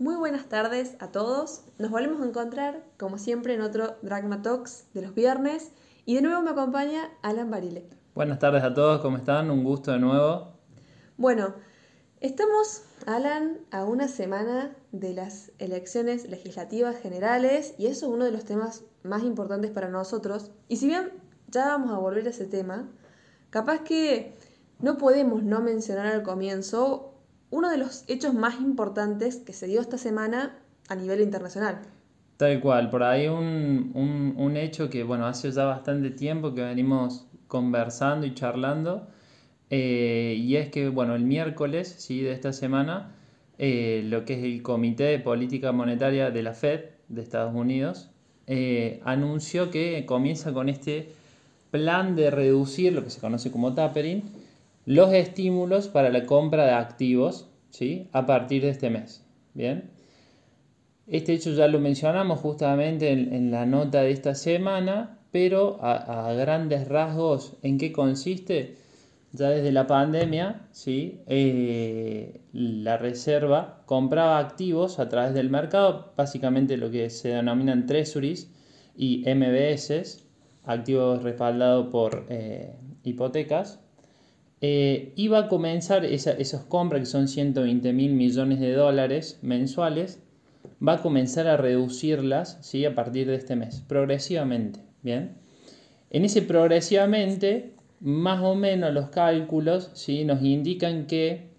Muy buenas tardes a todos. Nos volvemos a encontrar, como siempre, en otro Dragma Talks de los viernes. Y de nuevo me acompaña Alan Barile. Buenas tardes a todos, ¿cómo están? Un gusto de nuevo. Bueno, estamos, Alan, a una semana de las elecciones legislativas generales y eso es uno de los temas más importantes para nosotros. Y si bien ya vamos a volver a ese tema, capaz que no podemos no mencionar al comienzo uno de los hechos más importantes que se dio esta semana a nivel internacional. Tal cual, por ahí un, hecho que, bueno, hace ya bastante tiempo que venimos conversando y charlando, eh, y es que, bueno, el miércoles ¿sí? de esta semana, eh, lo que es el Comité de Política Monetaria de la Fed de Estados Unidos, eh, anunció que comienza con este plan de reducir lo que se conoce como tapering, los estímulos para la compra de activos ¿sí? a partir de este mes. Bien. Este hecho ya lo mencionamos justamente en, la nota de esta semana, pero a, grandes rasgos, ¿en qué consiste? Ya desde la pandemia, ¿sí? Eh, la reserva compraba activos a través del mercado, básicamente lo que se denominan treasuries y MBS, activos respaldados por eh, hipotecas, eh, iba a comenzar esa, esas compras, que son 120 mil millones de dólares mensuales, va a comenzar a reducirlas ¿sí? a partir de este mes, progresivamente. ¿bien? En ese progresivamente, más o menos los cálculos ¿sí? nos indican que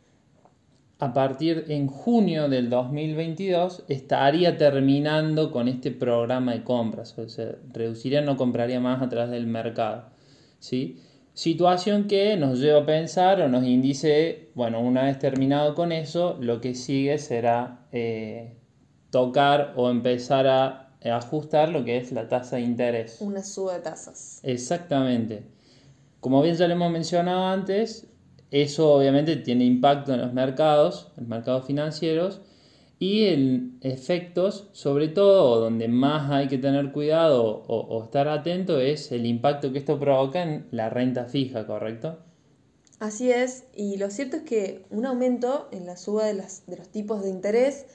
a partir en junio del 2022 estaría terminando con este programa de compras, o sea, reduciría, no compraría más a través del mercado. ¿sí? Situación que nos lleva a pensar o nos indice, bueno, una vez terminado con eso, lo que sigue será eh, tocar o empezar a ajustar lo que es la tasa de interés. Una suba de tasas. Exactamente. Como bien ya lo hemos mencionado antes, eso obviamente tiene impacto en los mercados, en los mercados financieros, y en efectos, sobre todo donde más hay que tener cuidado o, estar atento, es el impacto que esto provoca en la renta fija, ¿correcto? Así es, y lo cierto es que un aumento en la suba de, de los tipos de interés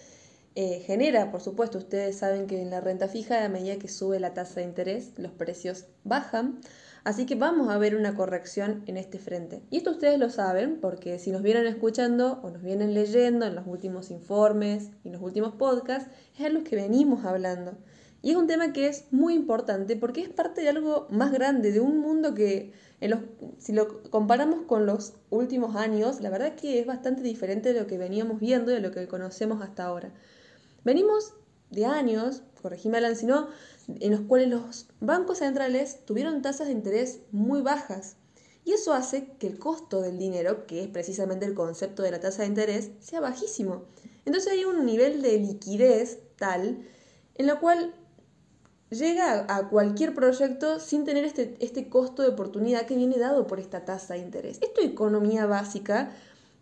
eh, genera, por supuesto, ustedes saben que en la renta fija, a medida que sube la tasa de interés, los precios bajan. Así que vamos a ver una corrección en este frente. Y esto ustedes lo saben porque si nos vienen escuchando o nos vienen leyendo en los últimos informes y en los últimos podcasts, es a los que venimos hablando. Y es un tema que es muy importante porque es parte de algo más grande, de un mundo que si lo comparamos con los últimos años, la verdad es que es bastante diferente de lo que veníamos viendo y de lo que conocemos hasta ahora. Venimos de años, corregime Alan, si no, en los cuales los bancos centrales tuvieron tasas de interés muy bajas. Y eso hace que el costo del dinero, que es precisamente el concepto de la tasa de interés, sea bajísimo. Entonces hay un nivel de liquidez tal en la cual llega a cualquier proyecto sin tener este, este costo de oportunidad que viene dado por esta tasa de interés. Esto es economía básica,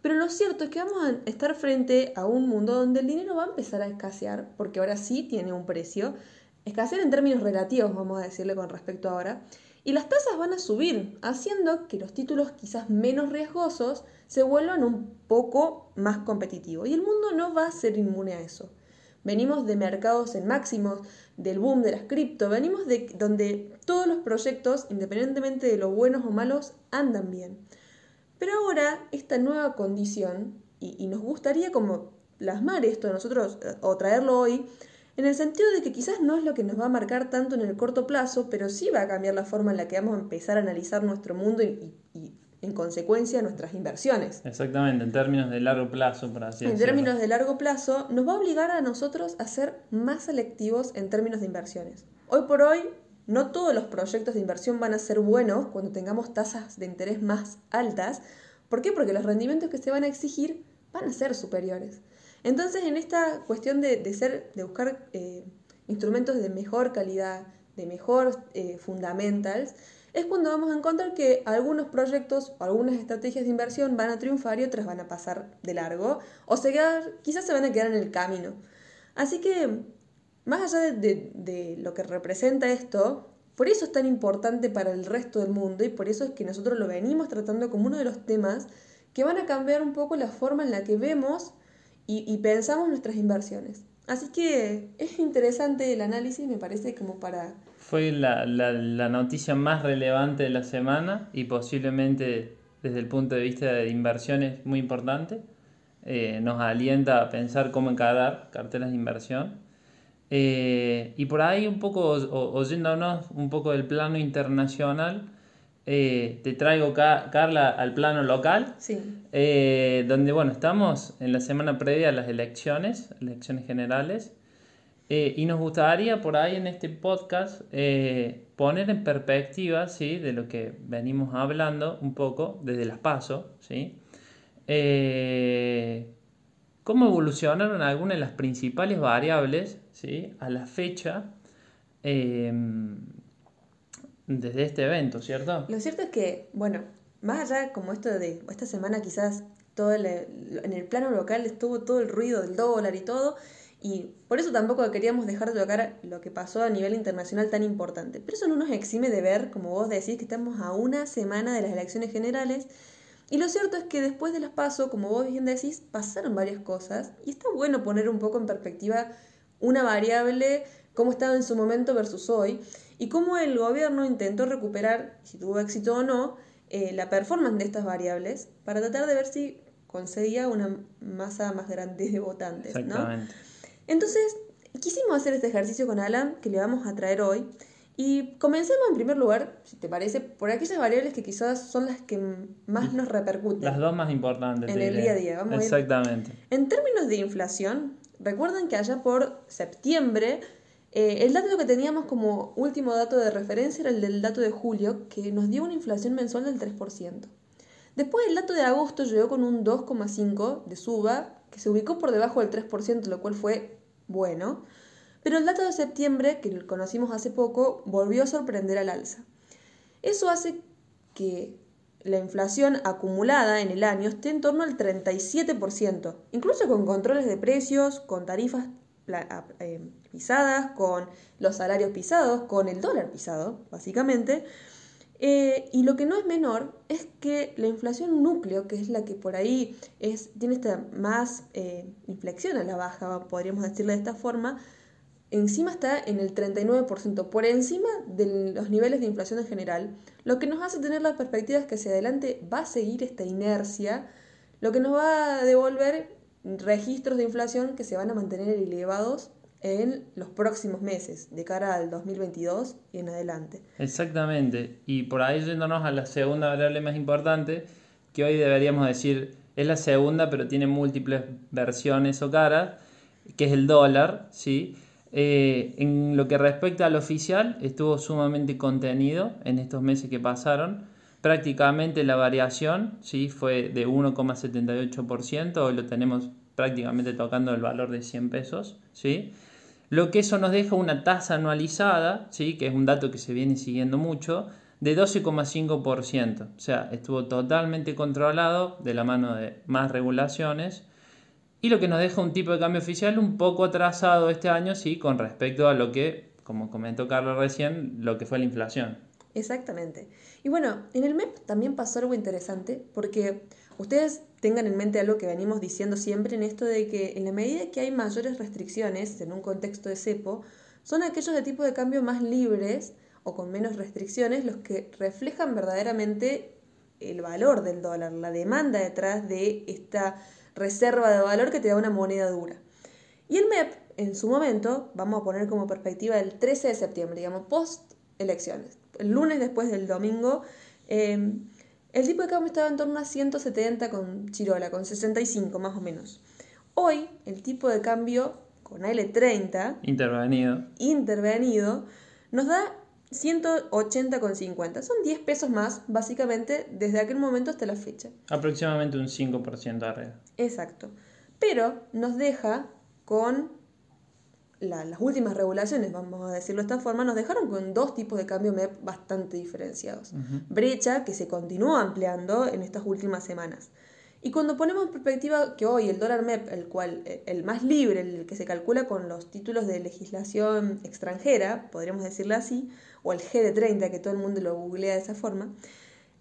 pero lo cierto es que vamos a estar frente a un mundo donde el dinero va a empezar a escasear, porque ahora sí tiene un precio, escasear en términos relativos, vamos a decirle con respecto ahora, y las tasas van a subir, haciendo que los títulos quizás menos riesgosos se vuelvan un poco más competitivos. Y el mundo no va a ser inmune a eso. Venimos de mercados en máximos, del boom de las cripto, venimos de donde todos los proyectos, independientemente de lo buenos o malos, andan bien. Pero ahora esta nueva condición, y, y nos gustaría como plasmar esto nosotros eh, o traerlo hoy, en el sentido de que quizás no es lo que nos va a marcar tanto en el corto plazo, pero sí va a cambiar la forma en la que vamos a empezar a analizar nuestro mundo y, en consecuencia nuestras inversiones. Exactamente, en términos de largo plazo, por así En términos de largo plazo, nos va a obligar a nosotros a ser más selectivos en términos de inversiones. Hoy por hoy, no todos los proyectos de inversión van a ser buenos cuando tengamos tasas de interés más altas. ¿Por qué? Porque los rendimientos que se van a exigir van a ser superiores. Entonces, en esta cuestión de, ser, de buscar eh, instrumentos de mejor calidad, de mejor eh, fundamentals, es cuando vamos a encontrar que algunos proyectos o algunas estrategias de inversión van a triunfar y otras van a pasar de largo, o se quizás se van a quedar en el camino. Así que, más allá de, de lo que representa esto, por eso es tan importante para el resto del mundo y por eso es que nosotros lo venimos tratando como uno de los temas que van a cambiar un poco la forma en la que vemos y, pensamos nuestras inversiones. Así que es interesante el análisis, me parece como para... Fue la, la, noticia más relevante de la semana y posiblemente desde el punto de vista de inversiones muy importante. Eh, nos alienta a pensar cómo encarar carteras de inversión. Eh, y por ahí un poco, oyéndonos un poco del plano internacional, eh, te traigo, Carla, al plano local, eh, donde, bueno, estamos en la semana previa a las elecciones, elecciones generales, eh, y nos gustaría por ahí en este podcast poner en perspectiva, ¿sí?, de lo que venimos hablando un poco desde las PASO, ¿sí?, cómo evolucionaron algunas de las principales variables, ¿sí?, a la fecha, desde este evento, ¿cierto? Lo cierto es que, bueno, más allá como esto de esta semana quizás todo en el plano local estuvo todo el ruido del dólar y todo, y por eso tampoco queríamos dejar de tocar lo que pasó a nivel internacional tan importante. Pero eso no nos exime de ver, como vos decís, que estamos a una semana de las elecciones generales. Y lo cierto es que después de las pasos, como vos bien decís, pasaron varias cosas. Y está bueno poner un poco en perspectiva una variable, cómo estaba en su momento versus hoy y cómo el gobierno intentó recuperar, si tuvo éxito o no, eh, la performance de estas variables para tratar de ver si conseguía una masa más grande de votantes. Exactamente. Entonces, quisimos hacer este ejercicio con Alan, que le vamos a traer hoy. Y comencemos en primer lugar, si te parece, por aquellas variables que quizás son las que más nos repercuten. Las dos más importantes. En el día a día. Vamos Exactamente. En términos de inflación, recuerden que allá por septiembre eh, el dato que teníamos como último dato de referencia era el del dato de julio, que nos dio una inflación mensual del 3%. Después el dato de agosto llegó con un 2,5% de suba, que se ubicó por debajo del 3%, lo cual fue bueno. Pero el dato de septiembre, que conocimos hace poco, volvió a sorprender al alza. Eso hace que la inflación acumulada en el año esté en torno al 37%, incluso con controles de precios, con tarifas pisadas, con los salarios pisados, con el dólar pisado, básicamente. Eh, y lo que no es menor es que la inflación núcleo, que es la que por ahí es, tiene esta más eh, inflexión a la baja, podríamos decirle de esta forma, encima está en el 39%, por encima de los niveles de inflación en general, lo que nos hace tener la perspectiva que hacia adelante va a seguir esta inercia, lo que nos va a devolver registros de inflación que se van a mantener elevados en los próximos meses, de cara al 2022 y en adelante. Exactamente, y por ahí yéndonos a la segunda variable más importante, que hoy deberíamos decir es la segunda, pero tiene múltiples versiones o caras, que es el dólar, ¿sí? Eh, en lo que respecta al oficial, estuvo sumamente contenido en estos meses que pasaron prácticamente la variación ¿sí? fue de 1,78%, hoy lo tenemos prácticamente tocando el valor de 100 pesos, ¿sí? lo que eso nos deja una tasa anualizada, ¿sí? que es un dato que se viene siguiendo mucho, de 12,5%, o sea, estuvo totalmente controlado de la mano de más regulaciones, y lo que nos deja un tipo de cambio oficial un poco atrasado este año, sí, con respecto a lo que, como comentó Carlos recién, lo que fue la inflación. Exactamente. Y bueno, en el MEP también pasó algo interesante, porque ustedes tengan en mente algo que venimos diciendo siempre en esto de que en la medida que hay mayores restricciones en un contexto de cepo, son aquellos de tipo de cambio más libres o con menos restricciones los que reflejan verdaderamente el valor del dólar, la demanda detrás de esta reserva de valor que te da una moneda dura. Y el MEP, en su momento, vamos a poner como perspectiva el 13 de septiembre, digamos, post elecciones el lunes después del domingo, em, el tipo de cambio estaba en torno a 170 con Chirola, con 65 más o menos. Hoy el tipo de cambio con L30 intervenido, intervenido nos da 180 con 50. Son 10 pesos más, básicamente, desde aquel momento hasta la fecha. Aproximadamente un 5% arriba. Exacto. Pero nos deja con las últimas regulaciones, vamos a decirlo de esta forma, nos dejaron con dos tipos de cambio MEP bastante diferenciados. Brecha que se continúa ampliando en estas últimas semanas. Y cuando ponemos en perspectiva que hoy el dólar MEP, el cual el más libre, el que se calcula con los títulos de legislación extranjera, podríamos decirlo así, o el G de 30, que todo el mundo lo googlea de esa forma,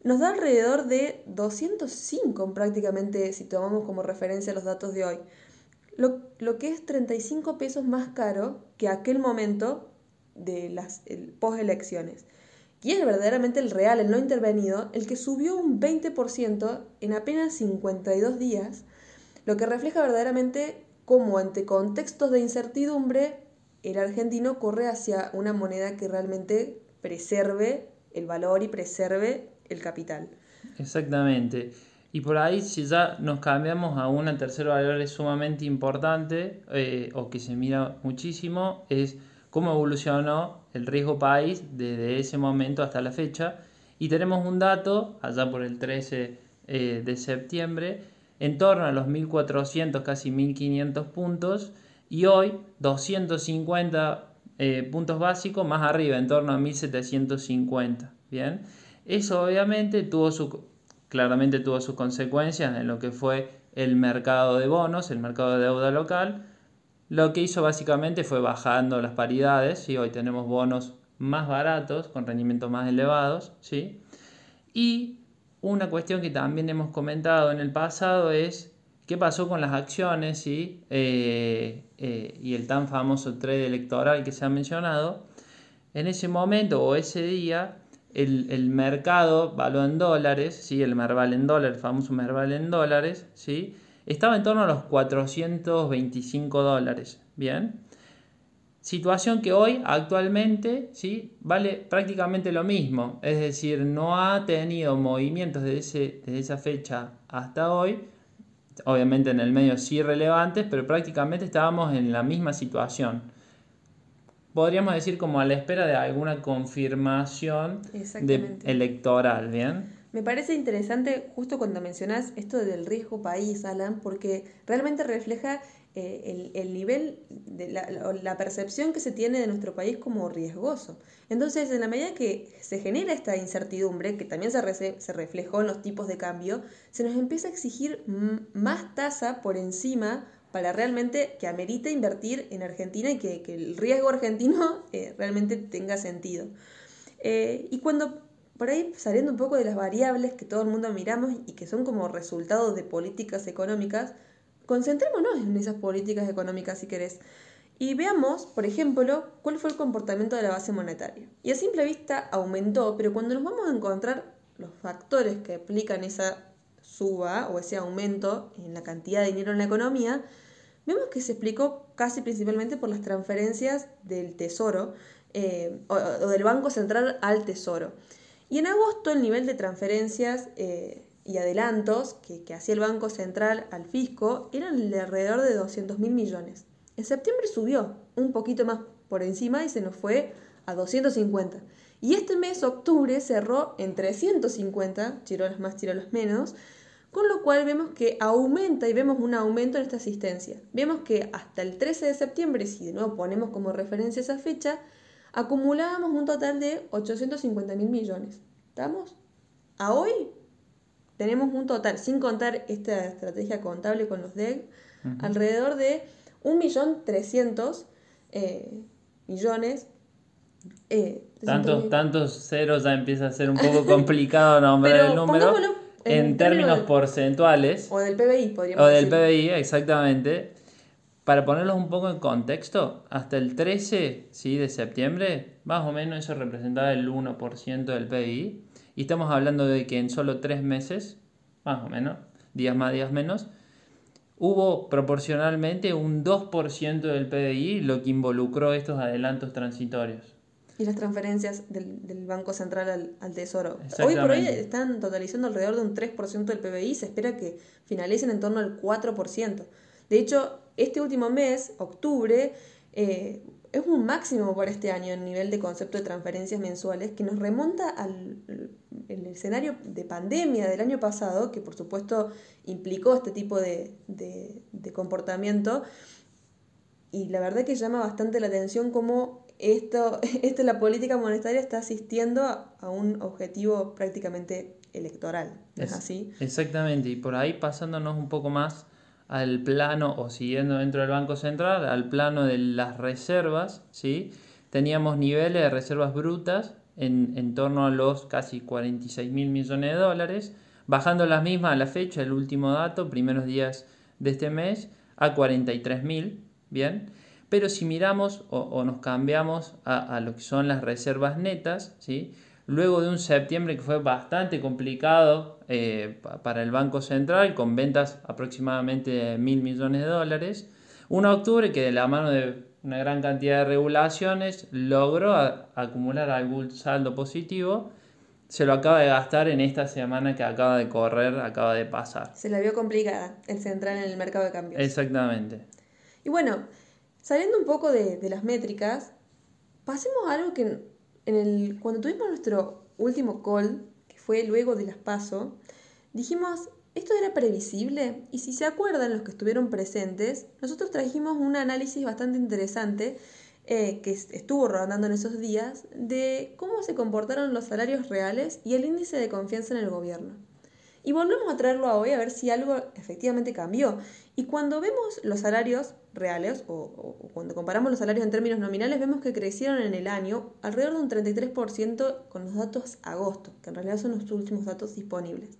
nos da alrededor de 205 prácticamente si tomamos como referencia los datos de hoy lo, lo que es 35 pesos más caro que aquel momento de las post-elecciones. Y es verdaderamente el real, el no intervenido, el que subió un 20% en apenas 52 días, lo que refleja verdaderamente cómo ante contextos de incertidumbre el argentino corre hacia una moneda que realmente preserve el valor y preserve el capital. Exactamente. Y por ahí, si ya nos cambiamos a una tercera valor sumamente importante eh, o que se mira muchísimo, es cómo evolucionó el riesgo país desde ese momento hasta la fecha. Y tenemos un dato, allá por el 13 eh, de septiembre, en torno a los 1.400, casi 1.500 puntos, y hoy 250 eh, puntos básicos más arriba, en torno a 1.750. Bien, eso obviamente tuvo su claramente tuvo sus consecuencias en lo que fue el mercado de bonos, el mercado de deuda local. Lo que hizo básicamente fue bajando las paridades, y hoy tenemos bonos más baratos, con rendimientos más elevados, ¿sí? Y una cuestión que también hemos comentado en el pasado es qué pasó con las acciones ¿sí? Eh, eh, y el tan famoso trade electoral que se ha mencionado. En ese momento o ese día el, mercado való en dólares, ¿sí? el Merval en dólares, el famoso Merval en dólares, ¿sí? estaba en torno a los 425 dólares. Bien. Situación que hoy, actualmente, ¿sí? vale prácticamente lo mismo. Es decir, no ha tenido movimientos desde, desde esa fecha hasta hoy. Obviamente en el medio sí relevantes, pero prácticamente estábamos en la misma situación podríamos decir como a la espera de alguna confirmación de electoral, ¿bien? Me parece interesante justo cuando mencionas esto del riesgo país, Alan, porque realmente refleja eh, el, nivel de la, la, percepción que se tiene de nuestro país como riesgoso. Entonces, en la medida que se genera esta incertidumbre, que también se, se reflejó en los tipos de cambio, se nos empieza a exigir más tasa por encima para realmente que amerite invertir en Argentina y que, el riesgo argentino eh, realmente tenga sentido. Eh, y cuando por ahí saliendo un poco de las variables que todo el mundo miramos y que son como resultado de políticas económicas, concentrémonos en esas políticas económicas si querés. Y veamos, por ejemplo, cuál fue el comportamiento de la base monetaria. Y a simple vista aumentó, pero cuando nos vamos a encontrar los factores que aplican esa suba o ese aumento en la cantidad de dinero en la economía, vemos que se explicó casi principalmente por las transferencias del Tesoro eh, o, del Banco Central al Tesoro. Y en agosto el nivel de transferencias eh, y adelantos que, hacía el Banco Central al fisco eran de alrededor de 200 mil millones. En septiembre subió un poquito más por encima y se nos fue a 250. Y este mes, octubre, cerró en 350, chirolas más, chirolas menos, con lo cual vemos que aumenta y vemos un aumento en esta asistencia. Vemos que hasta el 13 de septiembre, si de nuevo ponemos como referencia esa fecha, acumulábamos un total de 850 mil millones. ¿Estamos? A hoy tenemos un total, sin contar esta estrategia contable con los DEG, alrededor de 1.300.000 eh, millones. Eh, tantos, tantos ceros ya empieza a ser un poco complicado nombrar el número en, términos porcentuales. O del PBI, podríamos O del PBI, exactamente. Para ponerlos un poco en contexto, hasta el 13 ¿sí? de septiembre, más o menos eso representaba el 1% del PBI. Y estamos hablando de que en solo tres meses, más o menos, días más, días menos, hubo proporcionalmente un 2% del PBI, lo que involucró estos adelantos transitorios. Y las transferencias del, Banco Central al, Tesoro. Hoy por hoy están totalizando alrededor de un 3% del PBI, se espera que finalicen en torno al 4%. De hecho, este último mes, octubre, eh, es un máximo para este año en nivel de concepto de transferencias mensuales que nos remonta al el escenario de pandemia del año pasado, que por supuesto implicó este tipo de, de comportamiento. Y la verdad que llama bastante la atención cómo esto, esto, la política monetaria está asistiendo a, un objetivo prácticamente electoral. ¿Es, así? Exactamente, y por ahí pasándonos un poco más al plano, o siguiendo dentro del Banco Central, al plano de las reservas, ¿sí? teníamos niveles de reservas brutas en, en torno a los casi 46 mil millones de dólares, bajando las mismas a la fecha, el último dato, primeros días de este mes, a 43.000, ¿bien? Pero si miramos o, nos cambiamos a, lo que son las reservas netas, ¿sí? luego de un septiembre que fue bastante complicado eh, para el Banco Central, con ventas aproximadamente de mil millones de dólares, un octubre que de la mano de una gran cantidad de regulaciones logró acumular algún saldo positivo, se lo acaba de gastar en esta semana que acaba de correr, acaba de pasar. Se la vio complicada el central en el mercado de cambios. Exactamente. Y bueno, saliendo un poco de, las métricas, pasemos a algo que en el, cuando tuvimos nuestro último call, que fue luego de las PASO, dijimos, esto era previsible y si se acuerdan los que estuvieron presentes, nosotros trajimos un análisis bastante interesante eh, que estuvo rondando en esos días de cómo se comportaron los salarios reales y el índice de confianza en el gobierno. Y volvemos a traerlo a hoy a ver si algo efectivamente cambió. Y cuando vemos los salarios reales, o, cuando comparamos los salarios en términos nominales, vemos que crecieron en el año alrededor de un 33% con los datos agosto, que en realidad son los últimos datos disponibles.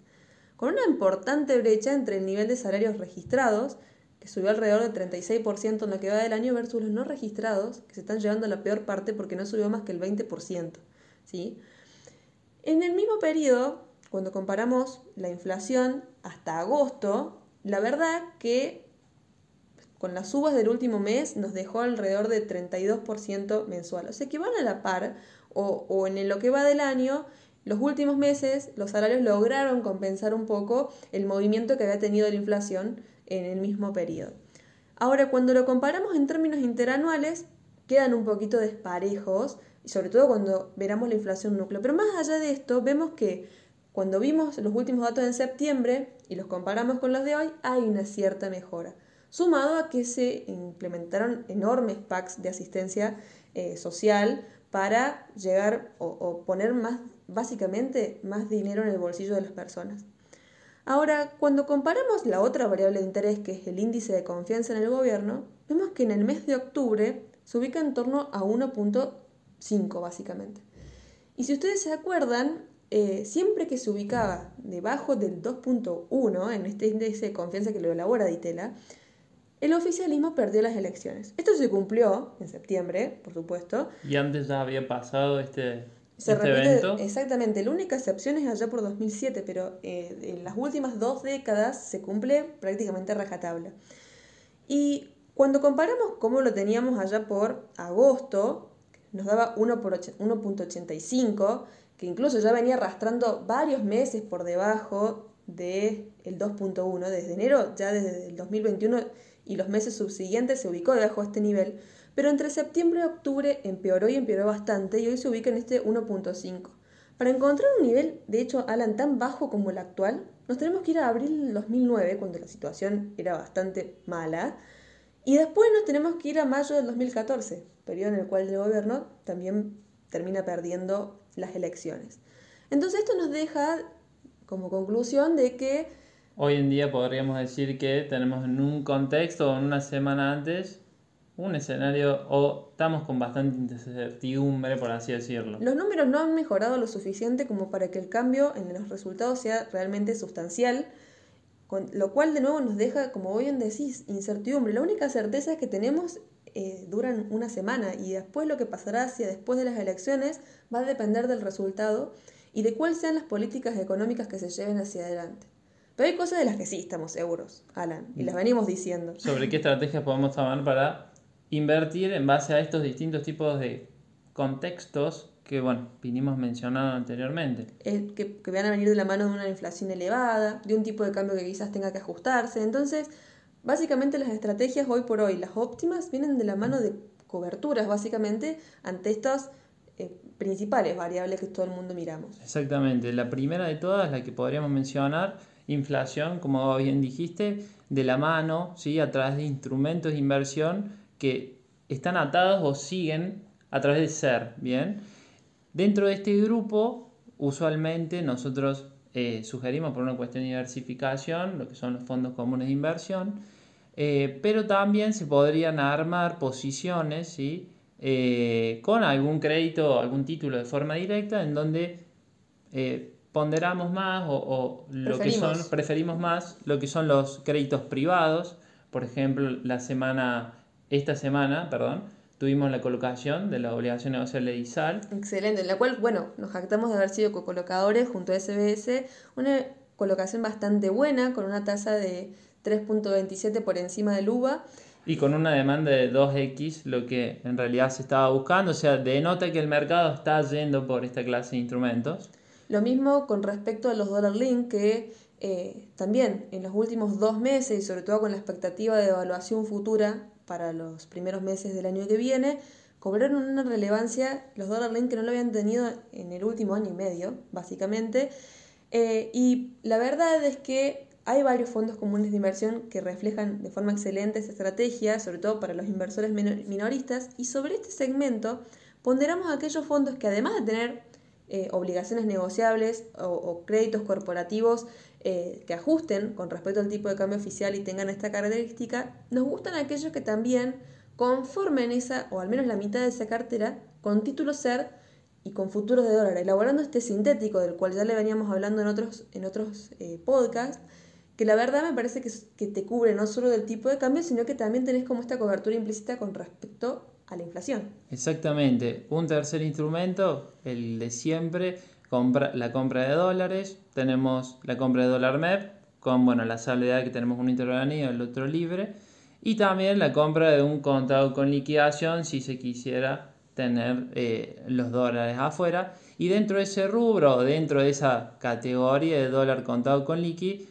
Con una importante brecha entre el nivel de salarios registrados, que subió alrededor del 36% en lo que va del año, versus los no registrados, que se están llevando a la peor parte porque no subió más que el 20%. ¿sí? En el mismo periodo, cuando comparamos la inflación hasta agosto, la verdad que con las subas del último mes nos dejó alrededor de 32% mensual. O sea que van a la par, o, en lo que va del año, los últimos meses los salarios lograron compensar un poco el movimiento que había tenido la inflación en el mismo periodo. Ahora, cuando lo comparamos en términos interanuales, quedan un poquito desparejos, y sobre todo cuando veramos la inflación núcleo. Pero más allá de esto, vemos que cuando vimos los últimos datos en septiembre y los comparamos con los de hoy, hay una cierta mejora, sumado a que se implementaron enormes packs de asistencia eh, social para llegar o, poner más, básicamente, más dinero en el bolsillo de las personas. Ahora, cuando comparamos la otra variable de interés, que es el índice de confianza en el gobierno, vemos que en el mes de octubre se ubica en torno a 1.5 básicamente. Y si ustedes se acuerdan, eh, siempre que se ubicaba debajo del 2.1 en este índice de confianza que lo elabora Ditela, el oficialismo perdió las elecciones. Esto se cumplió en septiembre, por supuesto. Y antes ya había pasado este, se este evento. Exactamente, la única excepción es allá por 2007, pero eh, en las últimas dos décadas se cumple prácticamente rajatabla. Y cuando comparamos cómo lo teníamos allá por agosto, nos daba 1.85, que incluso ya venía arrastrando varios meses por debajo del el 2.1. Desde enero, ya desde el 2021 y los meses subsiguientes se ubicó debajo de este nivel, pero entre septiembre y octubre empeoró y empeoró bastante y hoy se ubica en este 1.5. Para encontrar un nivel, de hecho, Alan, tan bajo como el actual, nos tenemos que ir a abril del 2009, cuando la situación era bastante mala, y después nos tenemos que ir a mayo del 2014, periodo en el cual el gobierno también termina perdiendo las elecciones. Entonces esto nos deja como conclusión de que... Hoy en día podríamos decir que tenemos en un contexto o en una semana antes un escenario o estamos con bastante incertidumbre, por así decirlo. Los números no han mejorado lo suficiente como para que el cambio en los resultados sea realmente sustancial, con lo cual de nuevo nos deja, como bien decís, incertidumbre. La única certeza que tenemos eh, duran una semana y después lo que pasará hacia después de las elecciones va a depender del resultado y de cuáles sean las políticas económicas que se lleven hacia adelante. Pero hay cosas de las que sí estamos seguros, Alan, y las venimos diciendo. ¿Sobre qué estrategias podemos tomar para invertir en base a estos distintos tipos de contextos que, bueno, vinimos mencionando anteriormente? Eh, que, que van a venir de la mano de una inflación elevada, de un tipo de cambio que quizás tenga que ajustarse. Entonces, Básicamente las estrategias hoy por hoy, las óptimas, vienen de la mano de coberturas, básicamente, ante estas eh, principales variables que todo el mundo miramos. Exactamente. La primera de todas, la que podríamos mencionar, inflación, como bien dijiste, de la mano, ¿sí? a través de instrumentos de inversión que están atados o siguen a través de ser, ¿bien? Dentro de este grupo, usualmente nosotros eh, sugerimos por una cuestión de diversificación, lo que son los fondos comunes de inversión, eh, pero también se podrían armar posiciones ¿sí? Eh, con algún crédito, algún título de forma directa, en donde ponderamos más o, lo que son, preferimos más lo que son los créditos privados, por ejemplo, la semana, esta semana, perdón, tuvimos la colocación de la obligación negociable de ISAL. Excelente, en la cual, bueno, nos jactamos de haber sido co-colocadores junto a SBS, una colocación bastante buena, con una tasa de 3.27 por encima del UVA. Y con una demanda de 2X, lo que en realidad se estaba buscando, o sea, denota que el mercado está yendo por esta clase de instrumentos. Lo mismo con respecto a los dollar link, que eh, también en los últimos dos meses, y sobre todo con la expectativa de evaluación futura para los primeros meses del año que viene, cobraron una relevancia los dólar link que no lo habían tenido en el último año y medio, básicamente. Eh, y la verdad es que hay varios fondos comunes de inversión que reflejan de forma excelente esta estrategia, sobre todo para los inversores minoristas, y sobre este segmento ponderamos aquellos fondos que además de tener eh, obligaciones negociables o, créditos corporativos eh, que ajusten con respecto al tipo de cambio oficial y tengan esta característica, nos gustan aquellos que también conformen esa, o al menos la mitad de esa cartera, con títulos SER y con futuros de dólar, elaborando este sintético del cual ya le veníamos hablando en otros, en otros eh, podcasts, que la verdad me parece que, que te cubre no solo del tipo de cambio, sino que también tenés como esta cobertura implícita con respecto a la inflación. Exactamente. Un tercer instrumento, el de siempre, compra, la compra de dólares. Tenemos la compra de dólar MEP, con bueno, la salvedad que tenemos un intervenido y el otro libre. Y también la compra de un contado con liquidación si se quisiera tener eh, los dólares afuera. Y dentro de ese rubro, dentro de esa categoría de dólar contado con liqui,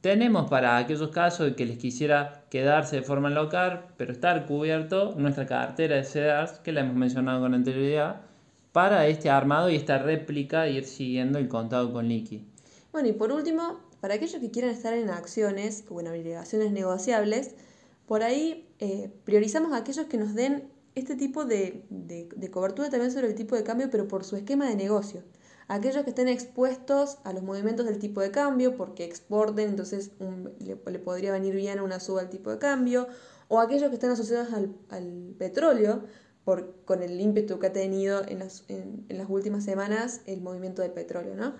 tenemos para aquellos casos que les quisiera quedarse de forma local, pero estar cubierto nuestra cartera de CEDARS, que la hemos mencionado con anterioridad, para este armado y esta réplica de ir siguiendo el contado con liqui. Bueno, y por último, para aquellos que quieran estar en acciones o en obligaciones negociables, por ahí eh, priorizamos a aquellos que nos den este tipo de, de cobertura también sobre el tipo de cambio, pero por su esquema de negocio aquellos que estén expuestos a los movimientos del tipo de cambio porque exporten, entonces le, podría venir bien una suba al tipo de cambio, o aquellos que estén asociados al, petróleo por, con el ímpetu que ha tenido en las, en, las últimas semanas el movimiento del petróleo, ¿no?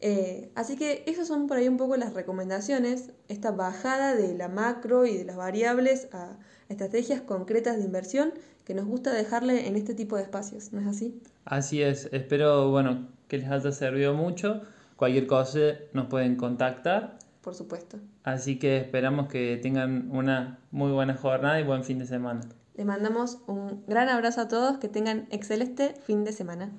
Eh, así que esas son por ahí un poco las recomendaciones, esta bajada de la macro y de las variables a estrategias concretas de inversión que nos gusta dejarle en este tipo de espacios, ¿no es así? Así es, espero, bueno, que les haya servido mucho. Cualquier cosa nos pueden contactar. Por supuesto. Así que esperamos que tengan una muy buena jornada y buen fin de semana. Les mandamos un gran abrazo a todos, que tengan excelente fin de semana.